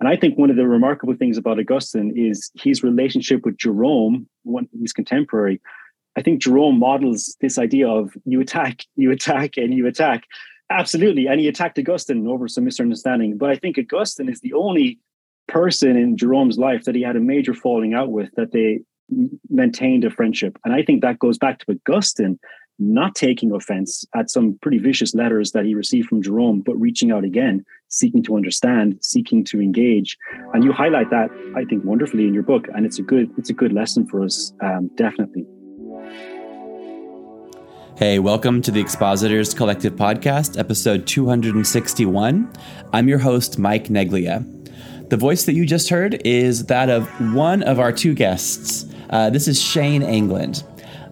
And I think one of the remarkable things about Augustine is his relationship with Jerome, one his contemporary. I think Jerome models this idea of you attack, you attack, and you attack. Absolutely. And he attacked Augustine over some misunderstanding. But I think Augustine is the only person in Jerome's life that he had a major falling out with that they maintained a friendship. And I think that goes back to Augustine not taking offense at some pretty vicious letters that he received from Jerome, but reaching out again, seeking to understand, seeking to engage. And you highlight that, I think, wonderfully in your book. And it's a good, it's a good lesson for us, um, definitely. Hey, welcome to the Expositors Collective Podcast, episode 261. I'm your host, Mike Neglia. The voice that you just heard is that of one of our two guests. Uh, this is Shane England.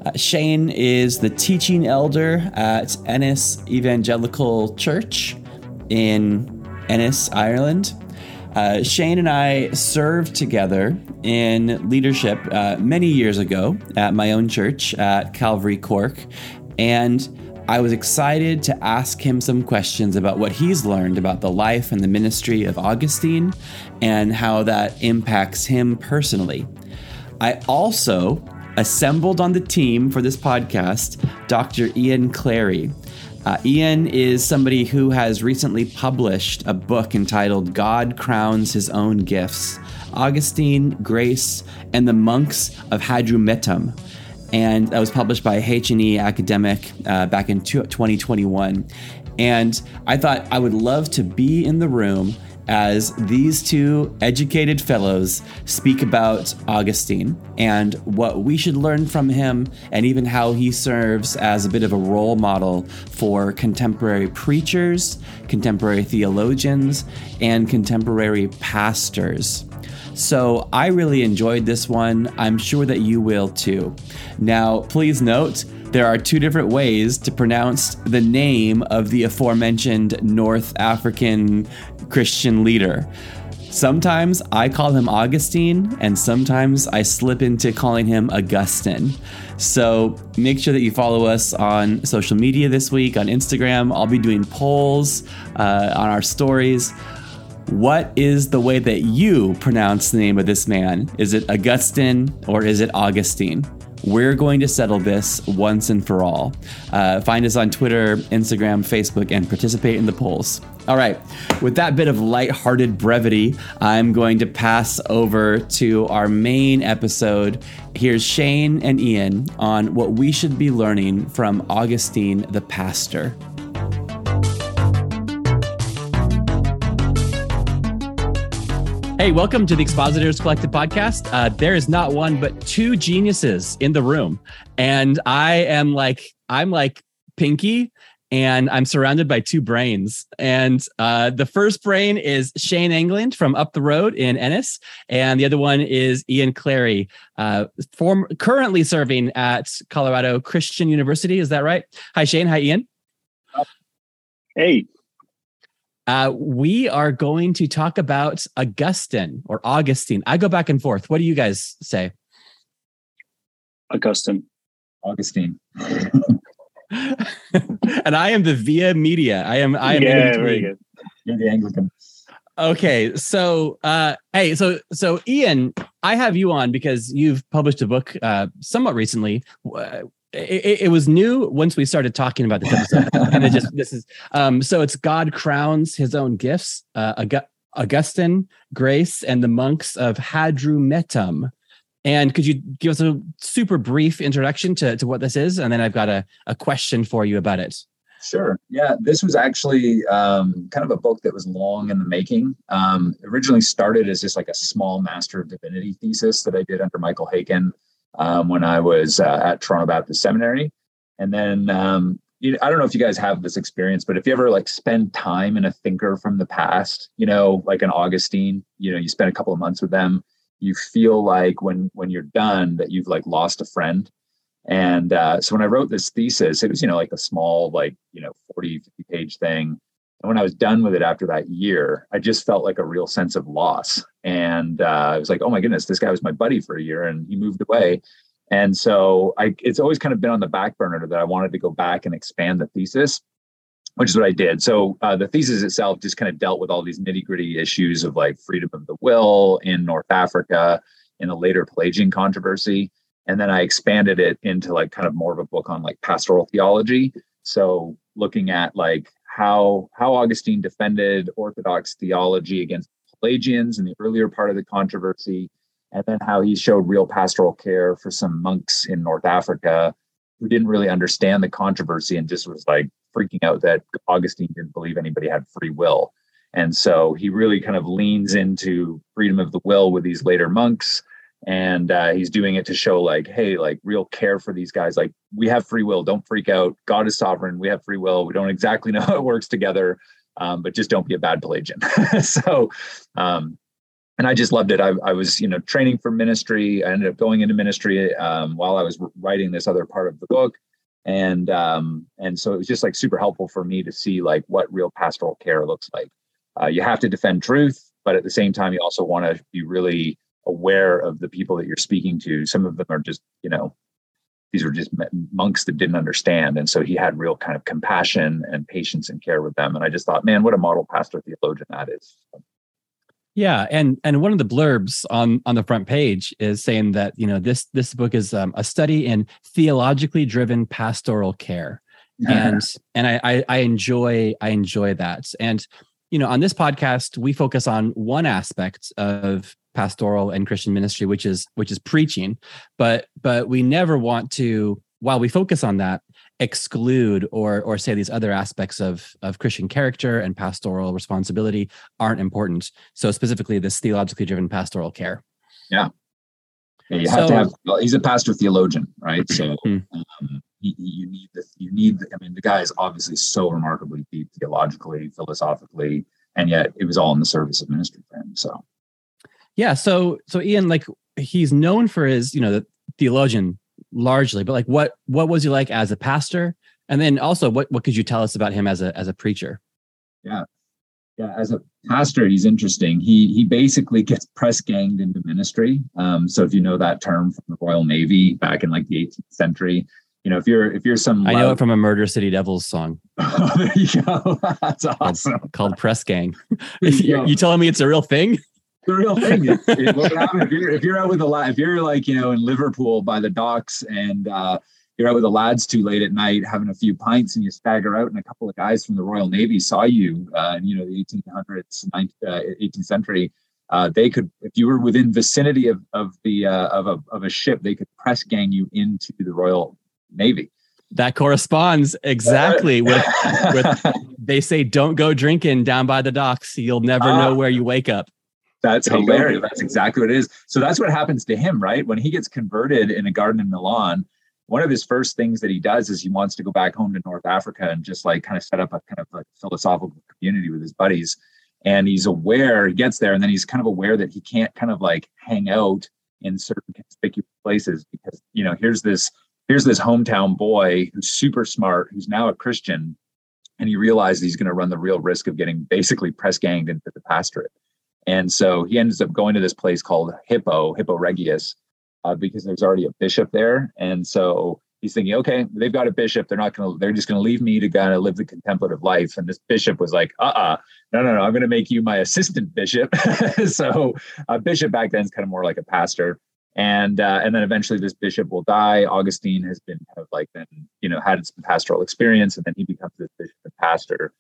Uh, Shane is the teaching elder at Ennis Evangelical Church in Ennis, Ireland. Uh, Shane and I served together in leadership uh, many years ago at my own church at Calvary Cork. And I was excited to ask him some questions about what he's learned about the life and the ministry of Augustine and how that impacts him personally. I also assembled on the team for this podcast Dr. Ian Clary. Uh, Ian is somebody who has recently published a book entitled God Crowns His Own Gifts Augustine, Grace, and the Monks of Hadrumetum. And that was published by H&E Academic uh, back in 2021. And I thought I would love to be in the room as these two educated fellows speak about Augustine and what we should learn from him, and even how he serves as a bit of a role model for contemporary preachers, contemporary theologians, and contemporary pastors. So I really enjoyed this one. I'm sure that you will too. Now, please note, there are two different ways to pronounce the name of the aforementioned North African Christian leader. Sometimes I call him Augustine, and sometimes I slip into calling him Augustine. So make sure that you follow us on social media this week on Instagram. I'll be doing polls uh, on our stories. What is the way that you pronounce the name of this man? Is it Augustine or is it Augustine? We're going to settle this once and for all. Uh, find us on Twitter, Instagram, Facebook, and participate in the polls. All right, with that bit of light-hearted brevity, I'm going to pass over to our main episode. Here's Shane and Ian on what we should be learning from Augustine the pastor. Hey, welcome to the Expositors Collective podcast. Uh, there is not one but two geniuses in the room, and I am like I'm like Pinky, and I'm surrounded by two brains. And uh, the first brain is Shane England from up the road in Ennis, and the other one is Ian Clary, uh, form currently serving at Colorado Christian University. Is that right? Hi, Shane. Hi, Ian. Hey. Uh, we are going to talk about Augustine or Augustine. I go back and forth. What do you guys say? Augustine. Augustine. and I am the via media. I am. I am. Yeah, very good. You're the Anglican. Okay, so uh, hey, so so Ian, I have you on because you've published a book uh, somewhat recently. It, it, was new once we started talking about this episode, and it just this is um. So it's God crowns His own gifts. Uh, Augustine, Grace, and the monks of Hadrumetum. And could you give us a super brief introduction to, to what this is? And then I've got a, a question for you about it. Sure. Yeah, this was actually um, kind of a book that was long in the making. Um, originally started as just like a small Master of Divinity thesis that I did under Michael Haykin um, when I was uh, at Toronto Baptist Seminary. And then um, you I don't know if you guys have this experience, but if you ever like spend time in a thinker from the past, you know, like an Augustine, you know, you spend a couple of months with them, you feel like when when you're done that you've like lost a friend. And uh, so when I wrote this thesis, it was, you know, like a small, like, you know, 40, 50 page thing. And when I was done with it after that year, I just felt like a real sense of loss. And uh, I was like, oh my goodness, this guy was my buddy for a year and he moved away. And so I, it's always kind of been on the back burner that I wanted to go back and expand the thesis. which is what I did. So uh, the thesis itself just kind of dealt with all these nitty gritty issues of like freedom of the will in North Africa in the later Pelagian controversy. And then I expanded it into like kind of more of a book on like pastoral theology. So looking at like how how Augustine defended Orthodox theology against Pelagians in the earlier part of the controversy, and then how he showed real pastoral care for some monks in North Africa who didn't really understand the controversy and just was like freaking out that Augustine didn't believe anybody had free will. And so he really kind of leans into freedom of the will with these later monks. And uh, he's doing it to show, like, hey, like real care for these guys. Like, we have free will. Don't freak out. God is sovereign. We have free will. We don't exactly know how it works together, um, but just don't be a bad Pelagian. so, um, and I just loved it. I, I, was, you know, training for ministry. I ended up going into ministry um, while I was writing this other part of the book, and um, and so it was just like super helpful for me to see like what real pastoral care looks like. Uh, you have to defend truth, but at the same time, you also want to be really aware of the people that you're speaking to. Some of them are just, you know, these were just monks that didn't understand, and so he had real kind of compassion and patience and care with them. And I just thought, man, what a model pastor theologian that is. Yeah, and and one of the blurbs on on the front page is saying that you know this this book is um, a study in theologically driven pastoral care, and and I, I I enjoy I enjoy that. And you know on this podcast we focus on one aspect of pastoral and Christian ministry, which is which is preaching, but but we never want to while we focus on that exclude or or say these other aspects of of christian character and pastoral responsibility aren't important. So specifically this theologically driven pastoral care. Yeah, you have so, to have well, he's a pastor theologian right? So hmm. um, you, you need the you need the, i mean the guy is obviously so remarkably deep theologically philosophically and yet it was all in the service of ministry for him so yeah so so ian like he's known for his you know the theologian largely, but like what what was he like as a pastor? And then also what what could you tell us about him as a as a preacher? Yeah. Yeah, as a pastor, he's interesting. He he basically gets press ganged into ministry. Um, so if you know that term from the Royal Navy back in like the 18th century, you know if you're if you're some I know it from a Murder City Devils song. oh, there you go. That's awesome. Called, called press gang. you, you telling me it's a real thing? The real thing. It, it if, you're, if you're out with a lad, if you're like, you know, in Liverpool by the docks and uh, you're out with the lads too late at night having a few pints and you stagger out and a couple of guys from the Royal Navy saw you, uh, you know, the 1800s, 19th, uh, 18th century, uh, they could, if you were within vicinity of, of the, uh, of, a, of a ship, they could press gang you into the Royal Navy. That corresponds exactly with with they say don't go drinking down by the docks. You'll never uh, know where you wake up that's hilarious. That's exactly what it is. So that's what happens to him, right? When he gets converted in a garden in Milan, one of his first things that he does is he wants to go back home to North Africa and just like kind of set up a kind of like philosophical community with his buddies. And he's aware, he gets there, and then he's kind of aware that he can't kind of like hang out in certain conspicuous places because you know here's this here's this hometown boy who's super smart, who's now a Christian, and he realizes he's going to run the real risk of getting basically press ganged into the pastorate. And so he ends up going to this place called Hippo, Hippo Regius, uh, because there's already a bishop there. And so he's thinking, okay, they've got a bishop. They're not going to, they're just going to leave me to kind of live the contemplative life. And this bishop was like, uh uh-uh, uh no, no, no, I'm going to make you my assistant bishop. so a bishop back then is kind of more like a pastor. And uh, and then eventually this bishop will die. Augustine has been kind of like then, you know, had some pastoral experience, and then he becomes this bishop and pastor.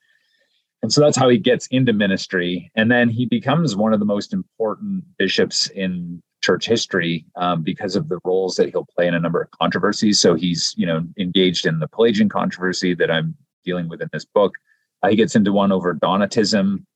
And so that's how he gets into ministry. And then he becomes one of the most important bishops in church history um, because of the roles that he'll play in a number of controversies. So he's, you know, engaged in the Pelagian controversy that I'm dealing with in this book. Uh, he gets into one over Donatism.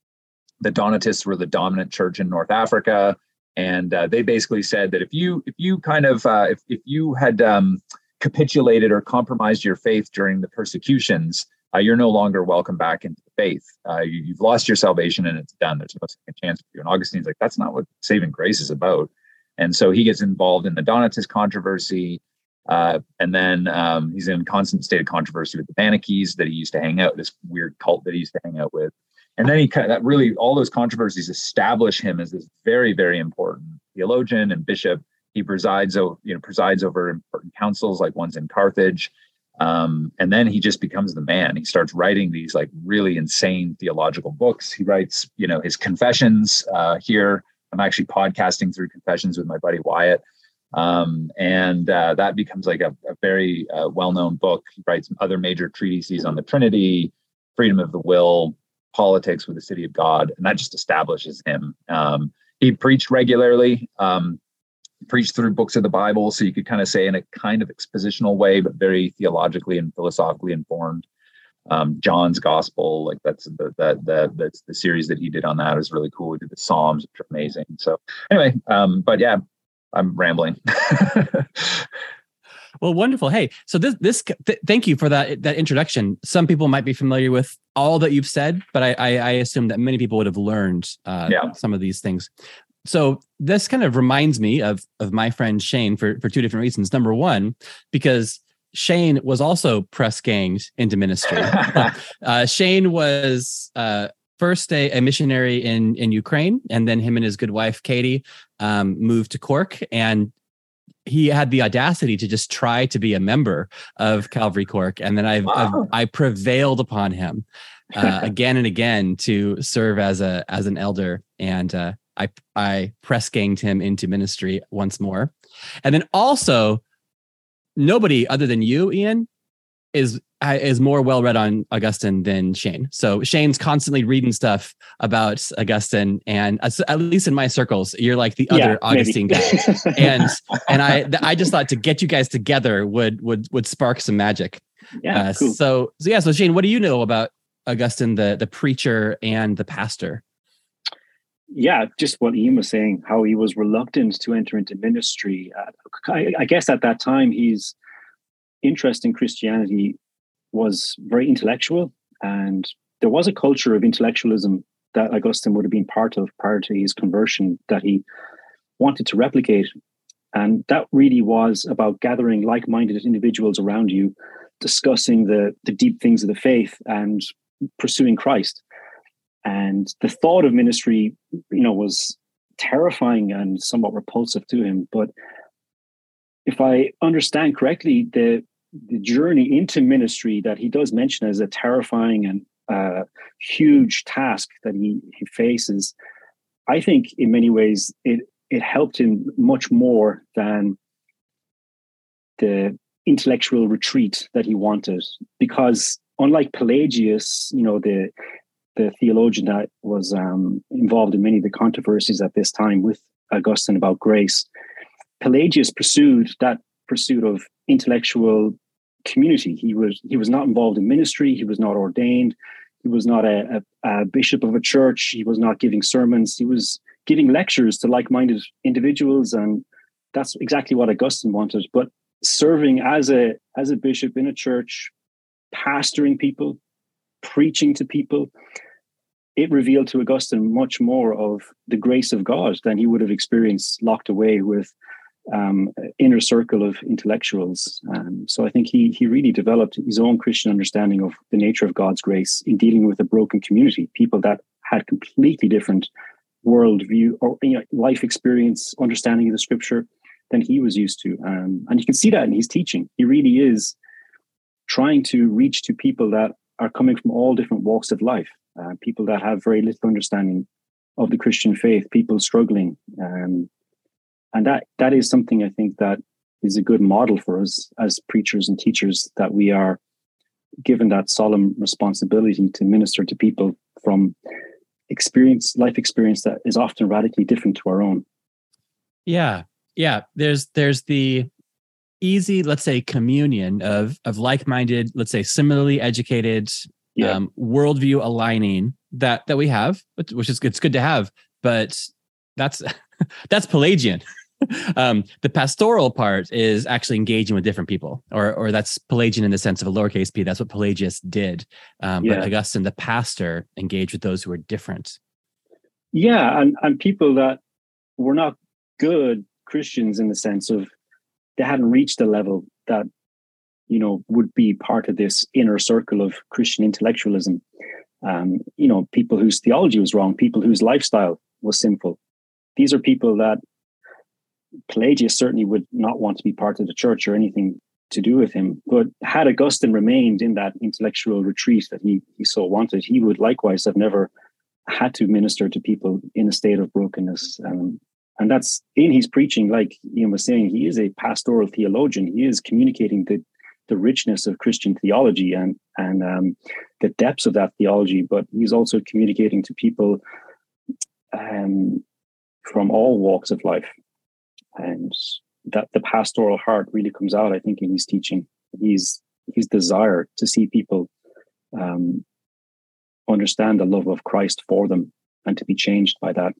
The Donatists were the dominant church in North Africa, and uh, they basically said that if you if you kind of uh, if if you had um, capitulated or compromised your faith during the persecutions, uh, you're no longer welcome back into the faith. Uh, you, have lost your salvation and it's done. There's no second chance for you. And Augustine's like, that's not what saving grace is about. And so he gets involved in the Donatist controversy. Uh, and then um, he's in constant state of controversy with the Manichees that he used to hang out, this weird cult that he used to hang out with. And then he kind of that really all those controversies establish him as this very, very important theologian and bishop. He presides over, you know, presides over important councils like ones in Carthage. Um, and then he just becomes the man. He starts writing these like really insane theological books. He writes, you know, his confessions uh, here. I'm actually podcasting through confessions with my buddy Wyatt. Um, and uh, that becomes like a, a very uh, well-known book. He writes other major treatises on the Trinity, freedom of the will, politics with the city of God, and that just establishes him. Um, he preached regularly. Um, preached through books of the Bible, so you could kind of say in a kind of expositional way, but very theologically and philosophically informed. Um, John's Gospel, like that's the that that that's the series that he did on that is really cool. We did the Psalms, which are amazing. So anyway, um, but yeah, I'm rambling. well, wonderful. Hey, so this this th- thank you for that that introduction. Some people might be familiar with all that you've said, but I I, I assume that many people would have learned uh, yeah. some of these things so this kind of reminds me of of my friend Shane for for two different reasons. Number one, because Shane was also press ganged into ministry. uh, Shane was uh, first a, a, missionary in in Ukraine, and then him and his good wife Katie um, moved to Cork, and he had the audacity to just try to be a member of Calvary Cork, and then I've, wow. I've i prevailed upon him uh, again and again to serve as a as an elder, and uh, I I press ganged him into ministry once more. And then also nobody other than you, Ian, is is more well read on Augustine than Shane. So Shane's constantly reading stuff about Augustine, and at least in my circles, you're like the other yeah, Augustine guy. and and I I just thought to get you guys together would would would spark some magic. Yeah. Uh, cool. So so yeah. So Shane, what do you know about Augustine, the the preacher and the pastor? Yeah, just what Ian was saying, how he was reluctant to enter into ministry. I, I, guess at that time, his interest in Christianity was very intellectual, and there was a culture of intellectualism that Augustine would have been part of prior to his conversion that he wanted to replicate. And that really was about gathering like minded individuals around you, discussing the, the deep things of the faith and pursuing Christ and the thought of ministry you know was terrifying and somewhat repulsive to him. But if i understand correctly the the journey into ministry that he does mention as a terrifying and uh, huge task that he he faces i think in many ways it it helped him much more than the intellectual retreat that he wanted. Because unlike pelagius you know the the theologian that was um, involved in many of the controversies at this time with Augustine about grace. Pelagius pursued that pursuit of intellectual community. He was he was not involved in ministry. He was not ordained. He was not a, a, a bishop of a church. He was not giving sermons. He was giving lectures to like-minded individuals, and that's exactly what Augustine wanted. But serving as a as a bishop in a church, pastoring people, preaching to people, it revealed to Augustine much more of the grace of God than he would have experienced locked away with um, inner circle of intellectuals. Um, so I think he he really developed his own Christian understanding of the nature of God's grace in dealing with a broken community, people that had completely different worldview or you know, life experience, understanding of the Scripture than he was used to. Um, and you can see that in his teaching. He really is trying to reach to people that are coming from all different walks of life. Uh, people that have very little understanding of the Christian faith, people struggling, um, and that that is something I think that is a good model for us as preachers and teachers that we are given that solemn responsibility to minister to people from experience life experience that is often radically different to our own. Yeah. Yeah. There's there's the easy, let's say, communion of of like-minded, let's say, similarly educated, yeah. um, worldview aligning that that we have, which is it's good to have, but that's that's Pelagian. um, the pastoral part is actually engaging with different people, or or that's Pelagian in the sense of a lowercase p. That's what Pelagius did. Um, yeah. But Augustine, the pastor, engaged with those who are different. Yeah, and and people that were not good Christians in the sense of they hadn't reached the level that you know would be part of this inner circle of Christian intellectualism. Um, you know, people whose theology was wrong, people whose lifestyle was sinful. These are people that Pelagius certainly would not want to be part of the church or anything to do with him. But had Augustine remained in that intellectual retreat that he he so wanted, he would likewise have never had to minister to people in a state of brokenness. Um, and that's in his preaching, like Ian was saying, he is a pastoral theologian. He is communicating the the richness of Christian theology and and um, the depths of that theology. But he's also communicating to people um, from all walks of life, and that the pastoral heart really comes out. I think in his teaching, his his desire to see people um, understand the love of Christ for them and to be changed by that.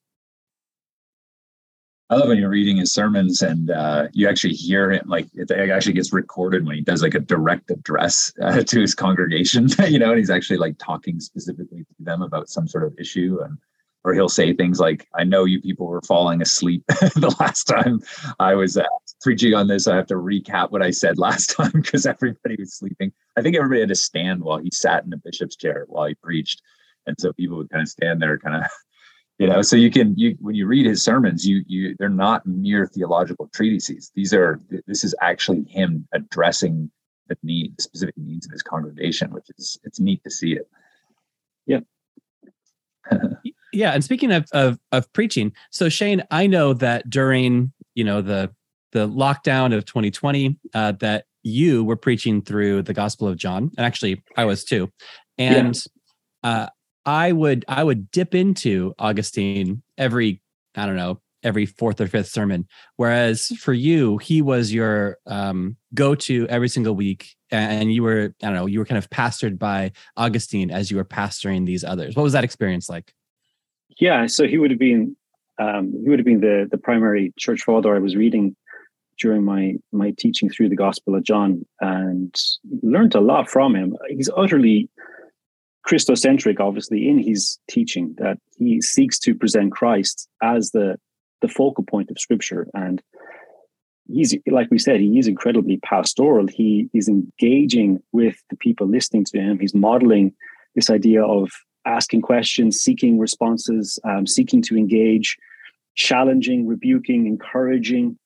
I love when you're reading his sermons and uh, you actually hear him like it actually gets recorded when he does like a direct address uh, to his congregation, you know, and he's actually like talking specifically to them about some sort of issue and or he'll say things like, I know you people were falling asleep the last time I was uh, preaching on this. I have to recap what I said last time because everybody was sleeping. I think everybody had to stand while he sat in the bishop's chair while he preached. And so people would kind of stand there, kind of, you know, so you can, you, when you read his sermons, you, you, they're not mere theological treatises. These are, this is actually him addressing the need, the specific needs of his congregation, which is, it's neat to see it. Yeah. Yeah, and speaking of, of of preaching, so Shane, I know that during you know the the lockdown of 2020, uh, that you were preaching through the Gospel of John, and actually I was too, and yeah. uh, I would I would dip into Augustine every I don't know every fourth or fifth sermon, whereas for you he was your um, go to every single week, and you were I don't know you were kind of pastored by Augustine as you were pastoring these others. What was that experience like? Yeah, so he would have been um, he would have been the the primary church father I was reading during my my teaching through the Gospel of John, and learned a lot from him. He's utterly Christocentric, obviously, in his teaching that he seeks to present Christ as the the focal point of Scripture, and he's like we said, he is incredibly pastoral. He is engaging with the people listening to him. He's modeling this idea of asking questions, seeking responses, um, seeking to engage, challenging, rebuking, encouraging.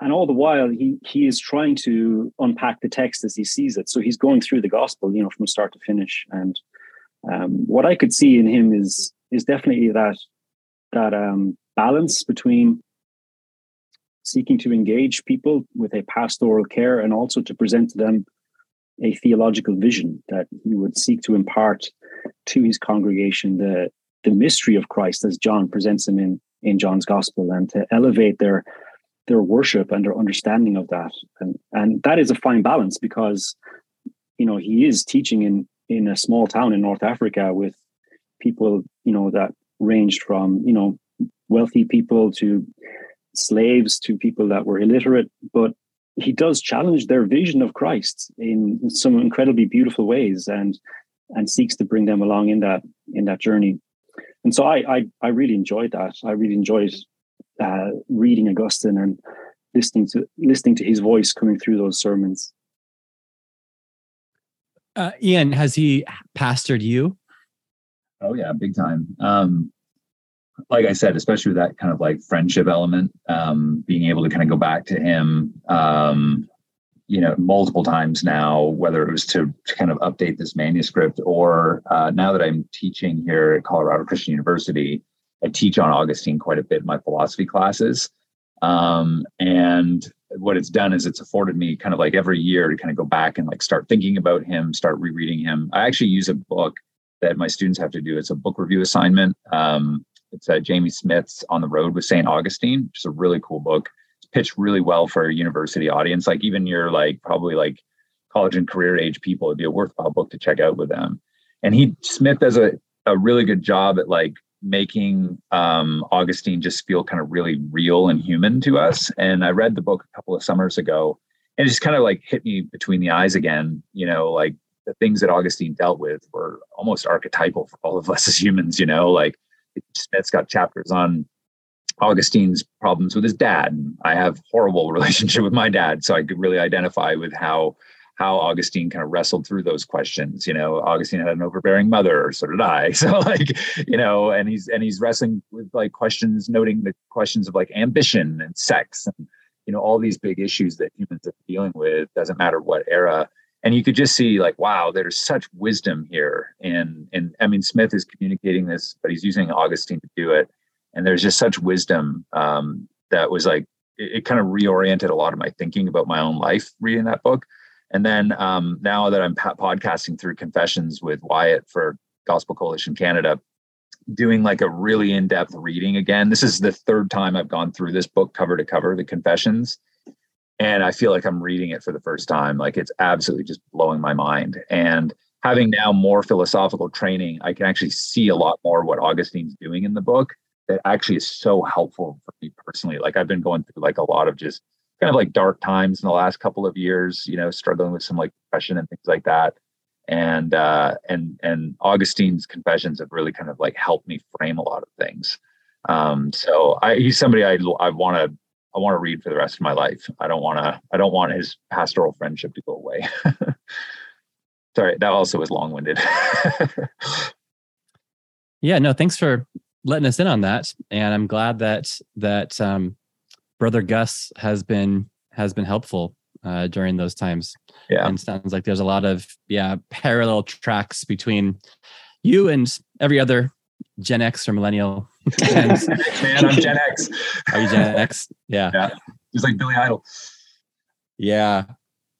And all the while, he he is trying to unpack the text as he sees it. So he's going through the gospel, you know, from start to finish. And um, what I could see in him is is definitely that that um, balance between seeking to engage people with a pastoral care and also to present to them a theological vision that he would seek to impart to his congregation the the mystery of Christ as John presents him in in John's gospel and to elevate their their worship and their understanding of that. And and that is a fine balance because you know he is teaching in in a small town in North Africa with people you know that ranged from you know wealthy people to slaves to people that were illiterate but he does challenge their vision of Christ in some incredibly beautiful ways and and seeks to bring them along in that in that journey. And so I I, I really enjoyed that. I really enjoyed uh, reading Augustine and listening to listening to his voice coming through those sermons. Uh, Ian, has he pastored you? Oh yeah, big time. Um, like I said, especially with that kind of like friendship element, um, being able to kind of go back to him, um, you know, multiple times now, whether it was to, to kind of update this manuscript or uh, now that I'm teaching here at Colorado Christian University, I teach on Augustine quite a bit in my philosophy classes. Um, and what it's done is it's afforded me kind of like every year to kind of go back and like start thinking about him, start rereading him. I actually use a book that my students have to do. It's a book review assignment. Um, it's uh, Jamie Smith's On the Road with St. Augustine, which is a really cool book. It's pitched really well for a university audience. Like even your like probably like college and career age people, it'd be a worthwhile book to check out with them. And he Smith does a, a really good job at like making um, Augustine just feel kind of really real and human to us. And I read the book a couple of summers ago and it just kind of like hit me between the eyes again, you know, like the things that Augustine dealt with were almost archetypal for all of us as humans, you know, like Smith's got chapters on Augustine's problems with his dad. And I have horrible relationship with my dad, so I could really identify with how how Augustine kind of wrestled through those questions. You know, Augustine had an overbearing mother, or so did I. So like, you know, and he's and he's wrestling with like questions, noting the questions of like ambition and sex and you know all these big issues that humans are dealing with doesn't matter what era and you could just see like wow there's such wisdom here and and i mean smith is communicating this but he's using augustine to do it and there's just such wisdom um, that was like it, it, kind of reoriented a lot of my thinking about my own life reading that book and then um, now that i'm podcasting through confessions with wyatt for gospel coalition canada doing like a really in-depth reading again this is the third time i've gone through this book cover to cover the confessions and I feel like I'm reading it for the first time. Like it's absolutely just blowing my mind. And having now more philosophical training, I can actually see a lot more what Augustine's doing in the book that actually is so helpful for me personally. Like I've been going through like a lot of just kind of like dark times in the last couple of years, you know, struggling with some like depression and things like that. And uh and and Augustine's confessions have really kind of like helped me frame a lot of things. Um so I he's somebody I I want to I want to read for the rest of my life. I don't want to. I don't want his pastoral friendship to go away. Sorry, that also was long winded. yeah, no, thanks for letting us in on that, and I'm glad that that um, brother Gus has been has been helpful uh, during those times. Yeah, and sounds like there's a lot of yeah parallel tracks between you and every other Gen X or millennial. Man, I'm Gen X. Are you Gen X? Yeah. Yeah. He's like Billy Idol. Yeah.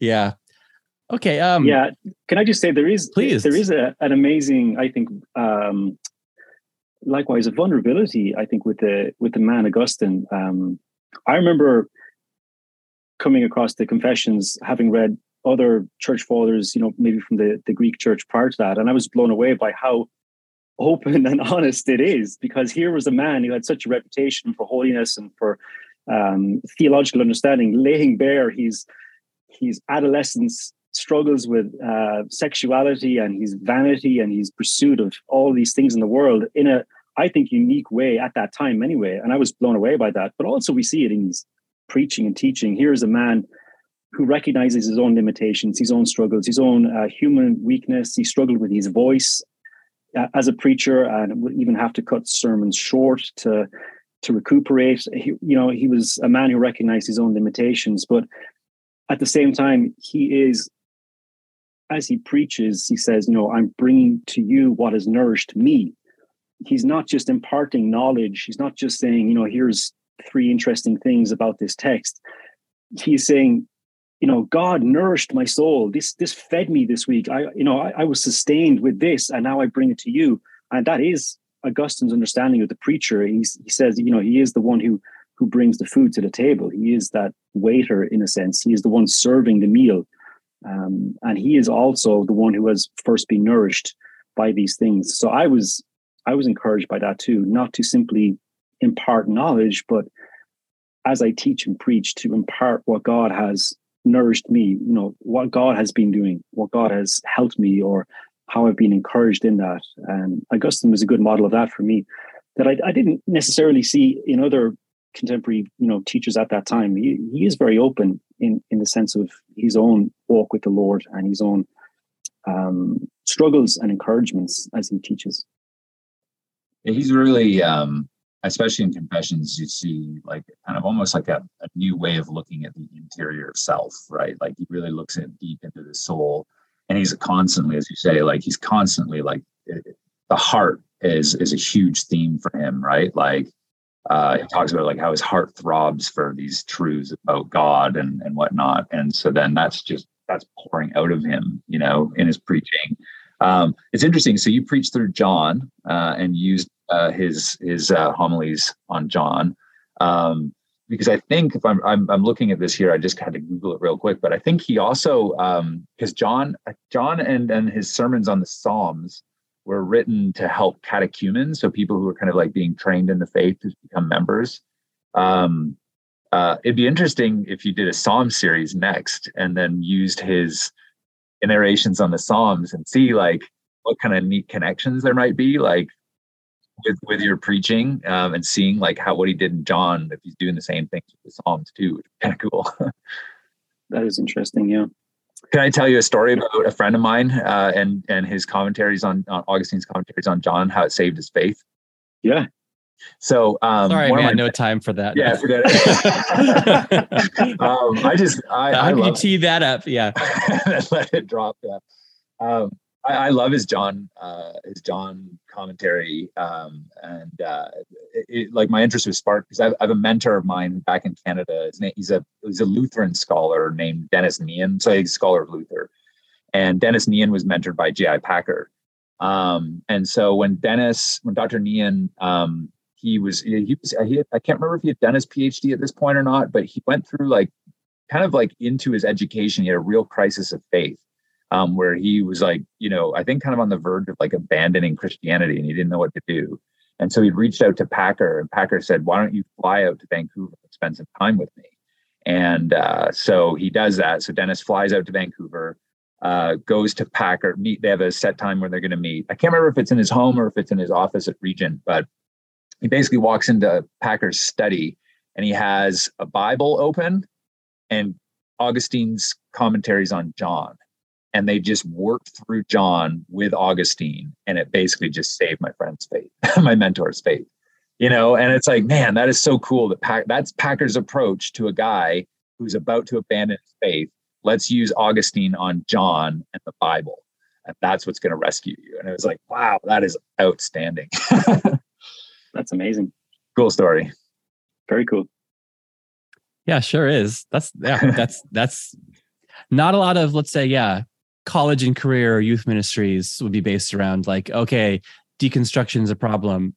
Yeah. Okay. Um, yeah. Can I just say there is please there is a, an amazing, I think, um, likewise a vulnerability, I think, with the with the man Augustine. Um, I remember coming across the confessions, having read other church fathers, you know, maybe from the, the Greek church prior to that, and I was blown away by how open and honest it is because here was a man who had such a reputation for holiness and for um, theological understanding laying bare his his adolescence struggles with uh, sexuality and his vanity and his pursuit of all these things in the world in a i think unique way at that time anyway and i was blown away by that but also we see it in his preaching and teaching here's a man who recognizes his own limitations his own struggles his own uh, human weakness he struggled with his voice as a preacher and would even have to cut sermons short to to recuperate. He, you know, he was a man who recognized his own limitations, but at the same time, he is, as he preaches, he says, you know, I'm bringing to you what has nourished me. He's not just imparting knowledge. He's not just saying, you know, here's three interesting things about this text. He's saying, you know god nourished my soul. This this fed me this week. I you know I, I, was sustained with this and now i bring it to you. And that is augustine's understanding of the preacher. He's, he says you know he is the one who who brings the food to the table. He is that waiter in a sense. He is the one serving the meal. Um, and he is also the one who has first been nourished by these things. So i was i was encouraged by that too not to simply impart knowledge but as i teach and preach to impart what god has nourished me, you know, what God has been doing, what God has helped me, or how I've been encouraged in that. And Augustine was a good model of that for me that I, I didn't necessarily see in other contemporary, you know, teachers at that time. He, he is very open in, in the sense of his own walk with the Lord and his own um, struggles and encouragements as he teaches. He's really um, especially in confessions you see like kind of almost like a, a, new way of looking at the interior self right? Like he really looks at deep into the soul. And he's constantly as you say like he's constantly like the heart is is a huge theme for him right? Like uh, he talks about like how his heart throbs for these truths about god and and whatnot. And so then that's just that's pouring out of him you know in his preaching um, it's interesting so you preached through john uh, and used uh, his his uh, homilies on John, um, because I think if I'm, I'm, I'm looking at this here, I just had to Google it real quick, but I think he also because um, John John and and his sermons on the Psalms were written to help catechumens, so people who are kind of like being trained in the faith to become members. Um, uh, it'd be interesting if you did a Psalm series next, and then used his Enarrations on the Psalms and see like what kind of neat connections there might be, like with with your preaching um, and seeing like how what he did in John, if he's doing the same things with the Psalms too, which kind of cool. that is interesting. Yeah. Can I tell you a story about a friend of mine uh, and and his commentaries on, on Augustine's commentaries on John, how it saved his faith? Yeah. So, um, sorry, man, no time for that. Yeah, forget it. um, I just, I, How I can you tee that up? Yeah. let it drop. Yeah. Um, I, I love his John, uh, his John commentary. Um, and, uh, it, it, like my interest was sparked because I, I have a mentor of mine back in Canada. His name, he's a, he's a Lutheran scholar named Dennis Ngien. So he's a scholar of Luther. And Dennis Ngien was mentored by J.I. Packer. Um, and so when Dennis, when Dr. Ngien, um, he was, he was, he had, I can't remember if he had done his PhD at this point or not, but he went through like kind of like into his education. He had a real crisis of faith um, where he was like, you know, I think kind of on the verge of like abandoning Christianity and he didn't know what to do. And so he reached out to Packer and Packer said, why don't you fly out to Vancouver and spend some time with me? And uh, so he does that. So Dennis flies out to Vancouver, uh, goes to Packer, meet. They have a set time where they're going to meet. I can't remember if it's in his home or if it's in his office at Regent, but he basically walks into Packer's study and he has a Bible open and Augustine's commentaries on John. And they just worked through John with Augustine. And it basically just saved my friend's faith, my mentor's faith. You know, and it's like, man, that is so cool that Pack, that's Packer's approach to a guy who's about to abandon his faith. Let's use Augustine on John and the Bible. And that's what's going to rescue you. And it was like, wow, that is outstanding. That's amazing. cool story. Very cool. Yeah, sure is. That's yeah, that's that's not a lot of let's say yeah, college and career or youth ministries would be based around like okay, deconstruction is a problem,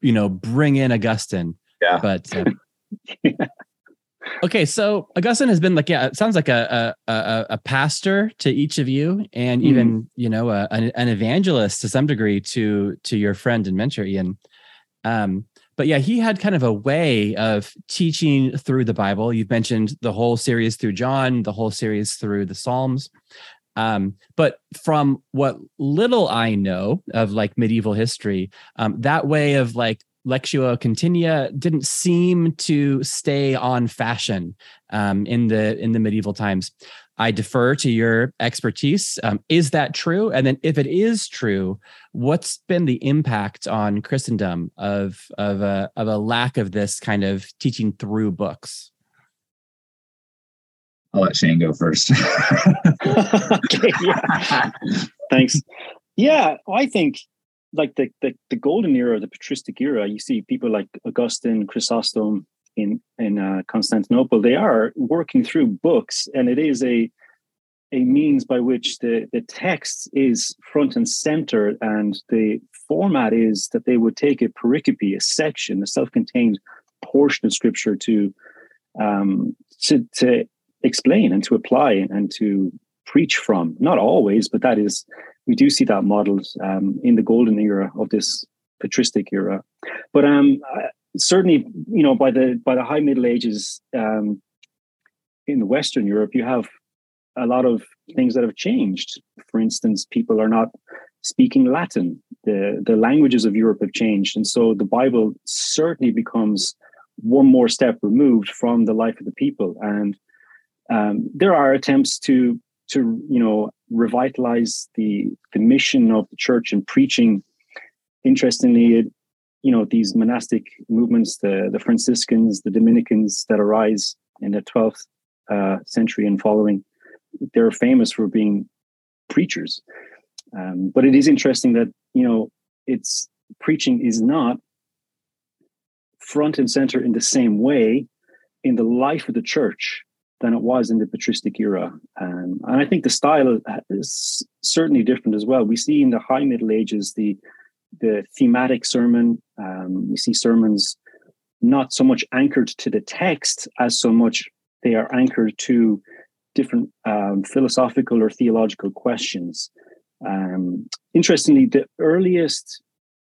you know, bring in Augustine. Yeah. But uh, okay, so Augustine has been like yeah, it sounds like a a a, pastor to each of you, and even you know a, an, an evangelist to some degree to to your friend and mentor Ian. Um, but yeah, he had kind of a way of teaching through the Bible. You've mentioned the whole series through John, the whole series through the Psalms. Um, but from what little I know of like medieval history, um, that way of like Lectio Continua didn't seem to stay on fashion um, in the in the medieval times. I defer to your expertise. Um, is that true? And then, if it is true, what's been the impact on Christendom of of a of a lack of this kind of teaching through books? I'll let Shane go first. okay, yeah. Thanks. Yeah, I think like the, the the golden era, the patristic era. You see people like Augustine, Chrysostom, in in uh, Constantinople, they are working through books, and it is a a means by which the the text is front and center, and the format is that they would take a pericope, a section, a self-contained portion of scripture to um, to to explain and to apply and to preach from. Not always, but that is we do see that modeled um, in the golden era of this patristic era. But um, certainly, you know, by the by the high Middle Ages um, in Western Europe, you have a lot of things that have changed. For instance, people are not speaking Latin. The the languages of Europe have changed, and so the Bible certainly becomes one more step removed from the life of the people. And um, there are attempts to to you know revitalize the the mission of the church and preaching. Interestingly, it, you know these monastic movements, the the Franciscans, the Dominicans that arise in the twelfth uh, century and following, they're famous for being preachers. Um, but it is interesting that you know it's preaching is not front and center in the same way in the life of the church than it was in the patristic era. Um, and I think the style is certainly different as well. We see in the High Middle Ages the the thematic sermon. Um, we see sermons not so much anchored to the text as so much they are anchored to different um, philosophical or theological questions. Um, interestingly, the earliest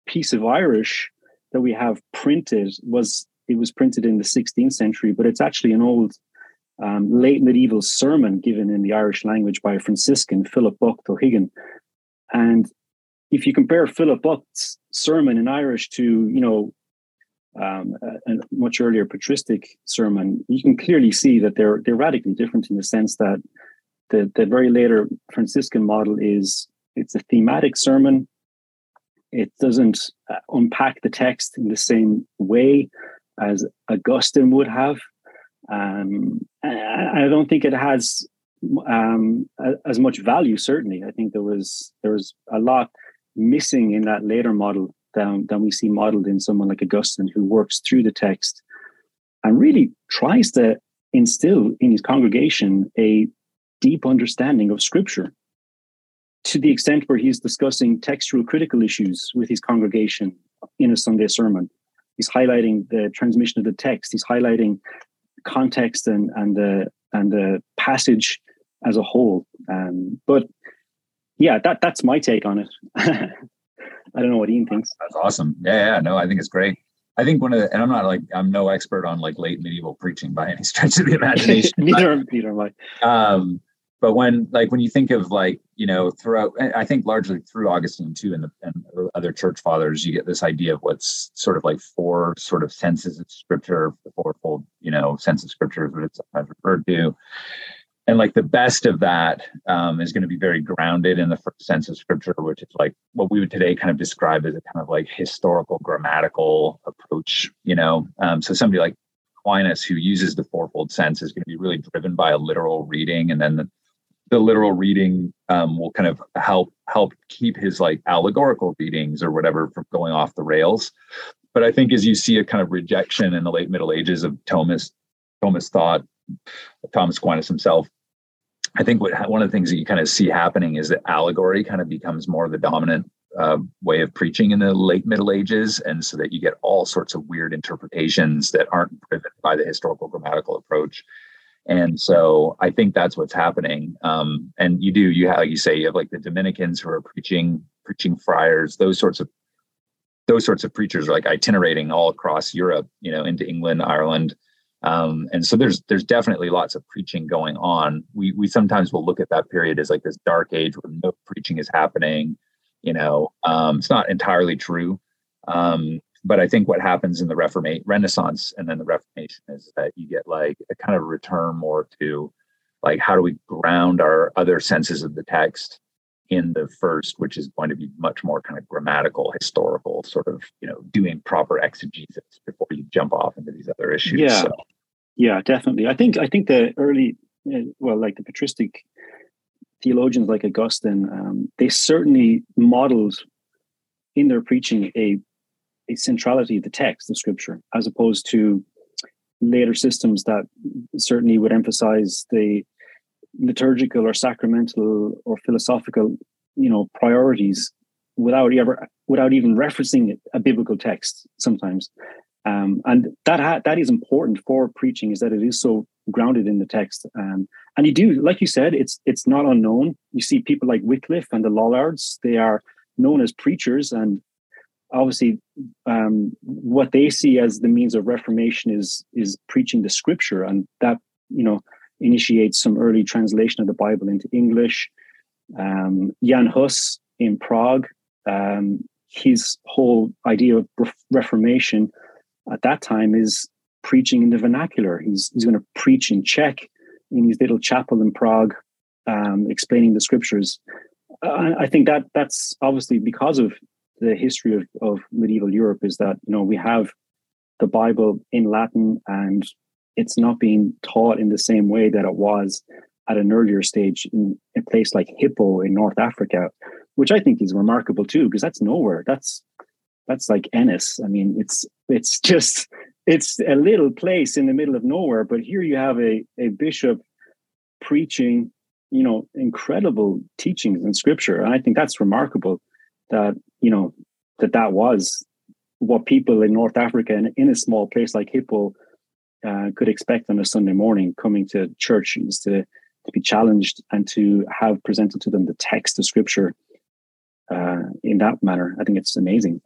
piece of Irish that we have printed was it was printed in the 16th century, but it's actually an old um, late medieval sermon given in the Irish language by a Franciscan, Philip Buck O'Higgin. And if you compare Philip Buck's sermon in Irish to, you know, um, a, a, much earlier patristic sermon, you can clearly see that they're they're radically different in the sense that the the very later Franciscan model is it's a thematic sermon. it doesn't uh, unpack the text in the same way as Augustine would have. Um, I, I don't think it has um, as much value. Certainly, I think there was there was a lot missing in that later model than, than we see modeled in someone like Augustine, who works through the text and really tries to instill in his congregation a deep understanding of Scripture to the extent where he's discussing textual critical issues with his congregation in a Sunday sermon. He's highlighting the transmission of the text. He's highlighting context and and the and the passage as a whole. Um, but yeah, that that's my take on it. I don't know what Ian thinks. That's awesome. Yeah, yeah, no, I think it's great. I think one of the, and I'm not like I'm no expert on like late medieval preaching by any stretch of the imagination. neither, but, neither am I. Um, but when like when you think of like you know throughout i think largely through augustine too and, the, and other church fathers you get this idea of what's sort of like four sort of senses of scripture the fourfold you know sense of scripture is what it's sometimes referred to and like the best of that um, is going to be very grounded in the first sense of scripture which is like what we would today kind of describe as a kind of like historical grammatical approach you know um, so somebody like Aquinas, who uses the fourfold sense, is going to be really driven by a literal reading, and then the, the literal reading um, will kind of help help keep his like allegorical readings or whatever from going off the rails. But I think as you see a kind of rejection in the late Middle Ages of thomas thomas thought, Thomas Aquinas himself, I think what one of the things that you kind of see happening is that allegory kind of becomes more the dominant uh, way of preaching in the late Middle Ages, and so that you get all sorts of weird interpretations that aren't driven by the historical grammatical approach. And so I think that's what's happening. Um, and you do, you have, you say, you have like the Dominicans who are preaching, preaching friars, those sorts of, those sorts of preachers are like itinerating all across Europe, you know, into England, Ireland. Um, and so there's, there's definitely lots of preaching going on. We, we sometimes will look at that period as like this dark age where no preaching is happening. You know, um, it's not entirely true. Um, but I think what happens in the Reformation Renaissance and then the Reformation is that you get like a kind of return more to like how do we ground our other senses of the text in the first, which is going to be much more kind of grammatical, historical, sort of you know doing proper exegesis before you jump off into these other issues. Yeah, so. yeah, definitely. I think I think the early, uh, well, like the patristic theologians like Augustine, um, they certainly modeled in their preaching a a centrality of the text of scripture as opposed to later systems that certainly would emphasize the liturgical or sacramental or philosophical you know priorities without ever without even referencing a biblical text sometimes. Um, and that ha- that is important for preaching is that it is so grounded in the text. Um, and you do like you said it's it's not unknown. You see people like wycliffe and the lollards they are known as preachers and obviously um, what they see as the means of reformation is is preaching the scripture and that you know initiates some early translation of the bible into english. Um, jan hus in prague um, his whole idea of reformation at that time is preaching in the vernacular. He's, he's going to preach in czech in his little chapel in prague um, explaining the scriptures. Uh, I think that that's obviously because of the history of, of medieval Europe is that you know we have the Bible in Latin and it's not being taught in the same way that it was at an earlier stage in a place like Hippo in North Africa, which I think is remarkable too, because that's nowhere. That's that's like Ennis. I mean, it's it's just it's a little place in the middle of nowhere, but here you have a a bishop preaching, you know, incredible teachings in scripture. And I think that's remarkable that you know that that was what people in North Africa and in a small place like Hippo uh, could expect on a Sunday morning coming to church is to to be challenged and to have presented to them the text of Scripture uh, in that manner. I think it's amazing.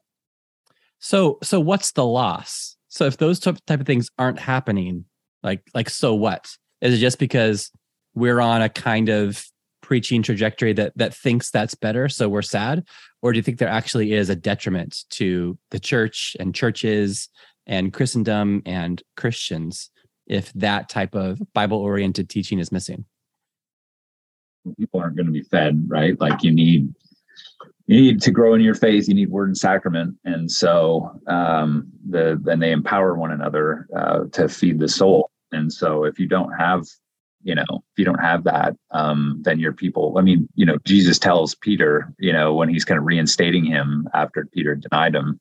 So, so what's the loss? So, if those type of things aren't happening, like like so what? Is it just because we're on a kind of preaching trajectory that that thinks that's better so we're sad or do you think there actually is a detriment to the church and churches and christendom and christians if that type of bible oriented teaching is missing people aren't going to be fed right like you need you need to grow in your faith. You need word and sacrament, and so um, the then they empower one another uh, to feed the soul. And so if you don't have you know if you don't have that um, then your people i mean you know jesus tells peter you know when he's kind of reinstating him after peter denied him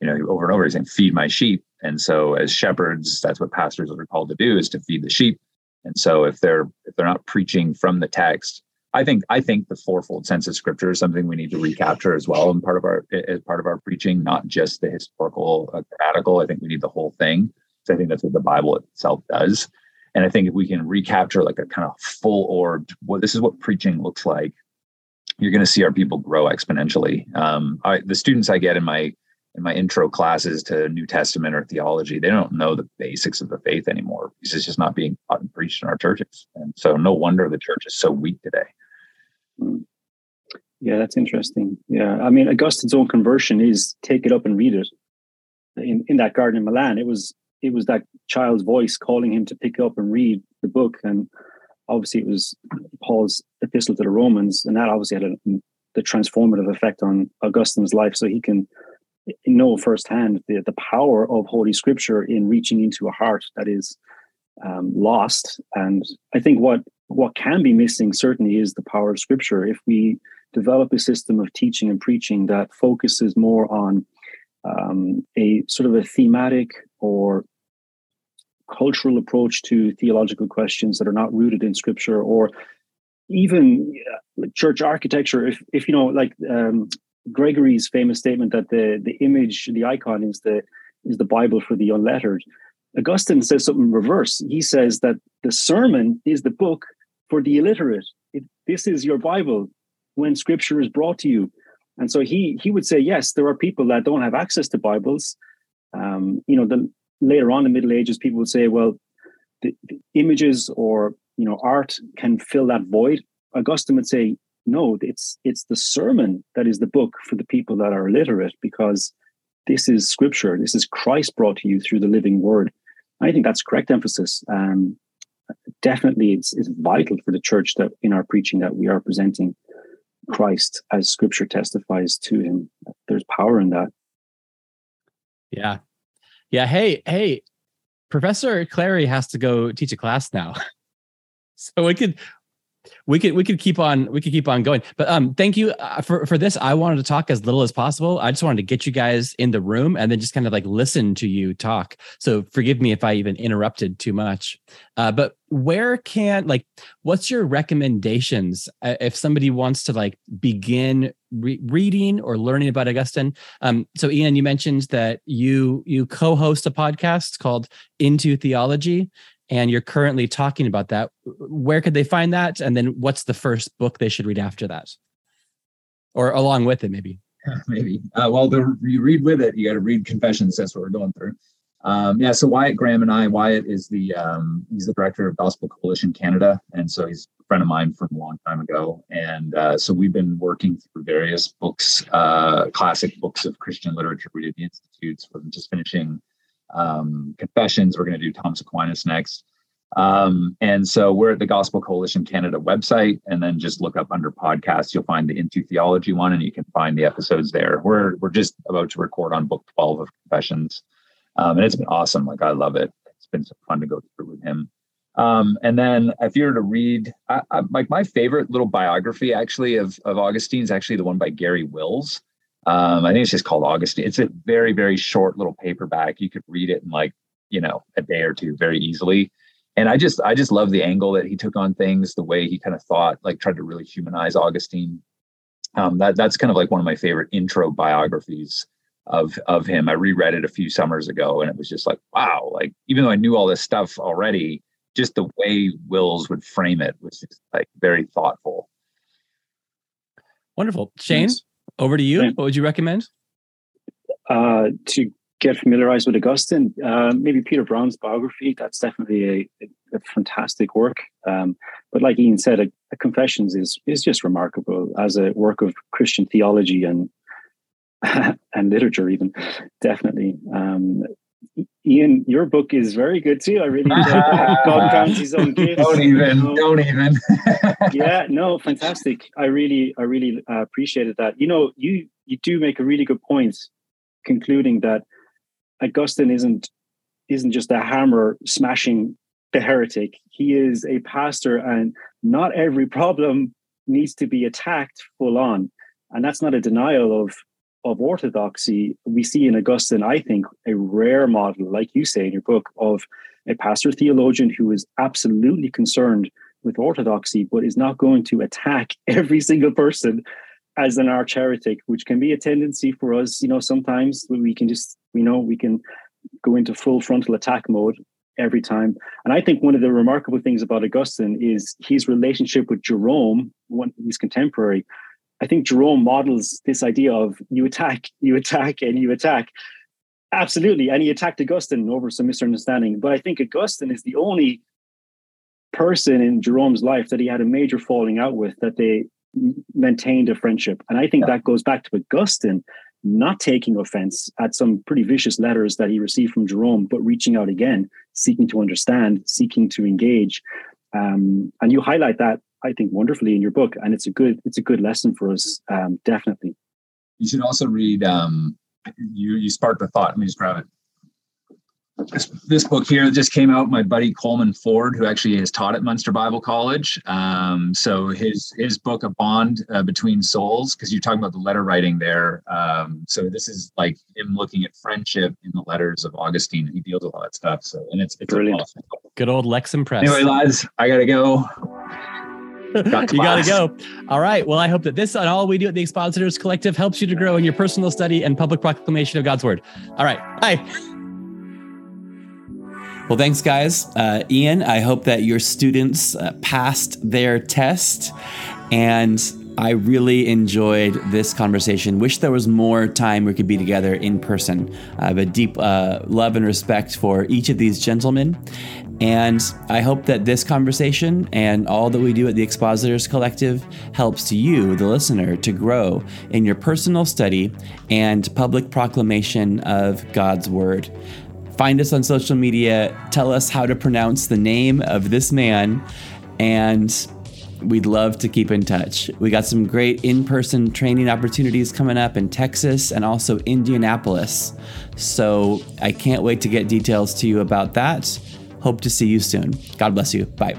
you know over and over he's saying feed my sheep and so as shepherds that's what pastors are called to do is to feed the sheep. And so if they're if they're not preaching from the text i think i think the fourfold sense of scripture is something we need to recapture as well and part of our as part of our preaching not just the historical uh, grammatical. I think we need the whole thing. So i think that's what the bible itself does. And I think if we can recapture like a kind of full orbed, well, this is what preaching looks like, you're going to see our people grow exponentially. Um, I, the students I get in my in my intro classes to New Testament or theology, they don't know the basics of the faith anymore it's just not being taught and preached in our churches. And so, no wonder the church is so weak today. Hmm. Yeah, that's interesting. Yeah, I mean, Augustine's own conversion is take it up and read it. In in that garden in Milan, it was it was that child's voice calling him to pick up and read the book. And obviously, it was Paul's epistle to the Romans, and that obviously had a, the transformative effect on Augustine's life. So he can know firsthand the, the power of Holy Scripture in reaching into a heart that is um, lost. And I think what what can be missing certainly is the power of Scripture. If we develop a system of teaching and preaching that focuses more on um, a sort of a thematic or cultural approach to theological questions that are not rooted in scripture or even uh, church architecture if if you know like um, gregory's famous statement that the the image the icon is the is the bible for the unlettered. Augustine says something reverse. He says that the sermon is the book for the illiterate. It, this is your bible when scripture is brought to you. And so he he would say yes there are people that don't have access to bibles. Um, you know the later on in the Middle Ages, people would say, well, the, the images or you know art can fill that void. Augustine would say, no, it's it's the sermon that is the book for the people that are illiterate because this is scripture. This is Christ brought to you through the living word. I think that's correct emphasis. Um, definitely, it's, it's vital for the church that in our preaching that we are presenting Christ as Scripture testifies to Him. There's power in that. Yeah, yeah. Hey, hey, Professor Clary has to go teach a class now. so we could we could we could keep on we could keep on going. But um thank you uh, for for this. I wanted to talk as little as possible. I just wanted to get you guys in the room and then just kind of like listen to you talk. So forgive me if i even interrupted too much. Uh, but where can like what's your recommendations uh, if somebody wants to like begin re- reading or learning about augustine? Um so ian you mentioned that you you co-host a podcast called into theology and you're currently talking about that where could they find that? And then what's the first book they should read after that? Or along with it maybe. Maybe. Uh, well the, you read with it you got to read confessions that's what we're going through. Um, yeah so wyatt graham and i wyatt is the um, he's the director of gospel coalition canada and so he's a friend of mine from a long time ago. And uh, so we've been working through various books uh, classic books of christian literature. We did the institutes we're just finishing um, confessions. We're going to do Thomas Aquinas next. Um, and so we're at the Gospel Coalition Canada website, and then just look up under podcasts. You'll find the Into Theology one, and you can find the episodes there. We're we're just about to record on book twelve of Confessions, um, and it's been awesome. Like I love it. It's been so fun to go through with him. Um, and then if you were to read, I, I, like my favorite little biography actually of of Augustine is actually the one by Garry Wills. Um, I think it's just called Augustine. It's a very, very short little paperback. You could read it in like, you know, a day or two very easily. And I just, I just love the angle that he took on things, the way he kind of thought, like tried to really humanize Augustine. Um, that that's kind of like one of my favorite intro biographies of of him. I reread it a few summers ago, and it was just like, wow! Like even though I knew all this stuff already, just the way Wills would frame it was just like very thoughtful. Wonderful, Shane. Thanks. Over to you. What would you recommend? Uh, to get familiarized with Augustine, uh, maybe Peter Brown's biography. That's definitely a, a fantastic work. Um, but like Ian said, a, a, Confessions is is just remarkable as a work of Christian theology and and literature, even definitely. Um, Ian, your book is very good too. I really enjoyed God Crowns His Own Gifts. Don't even, don't even. yeah, no, fantastic. I really, I really uh, appreciated that. You know, you you do make a really good point, concluding that Augustine isn't isn't just a hammer smashing the heretic. He is a pastor, and not every problem needs to be attacked full on. And that's not a denial of of orthodoxy. We see in Augustine, I think, a rare model, like you say in your book, of a pastor theologian who is absolutely concerned with orthodoxy, but is not going to attack every single person as an arch heretic, which can be a tendency for us. You know, sometimes we can just, you know, we can go into full frontal attack mode every time. And I think one of the remarkable things about Augustine is his relationship with Jerome, one his contemporary. I think Jerome models this idea of you attack, you attack, and you attack. Absolutely. And he attacked Augustine over some misunderstanding. But I think Augustine is the only person in Jerome's life that he had a major falling out with that they maintained a friendship. And I think yeah. that goes back to Augustine not taking offense at some pretty vicious letters that he received from Jerome, but reaching out again, seeking to understand, seeking to engage. Um, and you highlight that, I think, wonderfully in your book, and it's a good it's a good lesson for us, um, definitely. You should also read. Um, you you sparked the thought. Let me just grab it this, this book here just came out. My buddy Coleman Ford, who actually has taught at Munster Bible College. Um, so his his book, A Bond uh, Between Souls, because you're talking about the letter writing there. Um, so this is like him looking at friendship in the letters of Augustine. He deals with all that stuff. So and it's it's brilliant. Awesome. Good old Lexham Press. Anyway, lads, I gotta go. Got you got to go. All right. Well, I hope that this and all we do at the Expositors Collective helps you to grow in your personal study and public proclamation of God's Word. All right. Bye. Well, thanks, guys. Uh, Ian, I hope that your students uh, passed their test. And I really enjoyed this conversation. Wish there was more time we could be together in person. I have a deep uh, love and respect for each of these gentlemen. And I hope that this conversation and all that we do at the Expositors Collective helps you, the listener, to grow in your personal study and public proclamation of God's Word. Find us on social media. Tell us how to pronounce the name of this man. And we'd love to keep in touch. We got some great in person training opportunities coming up in Texas and also Indianapolis. So I can't wait to get details to you about that. Hope to see you soon. God bless you. Bye.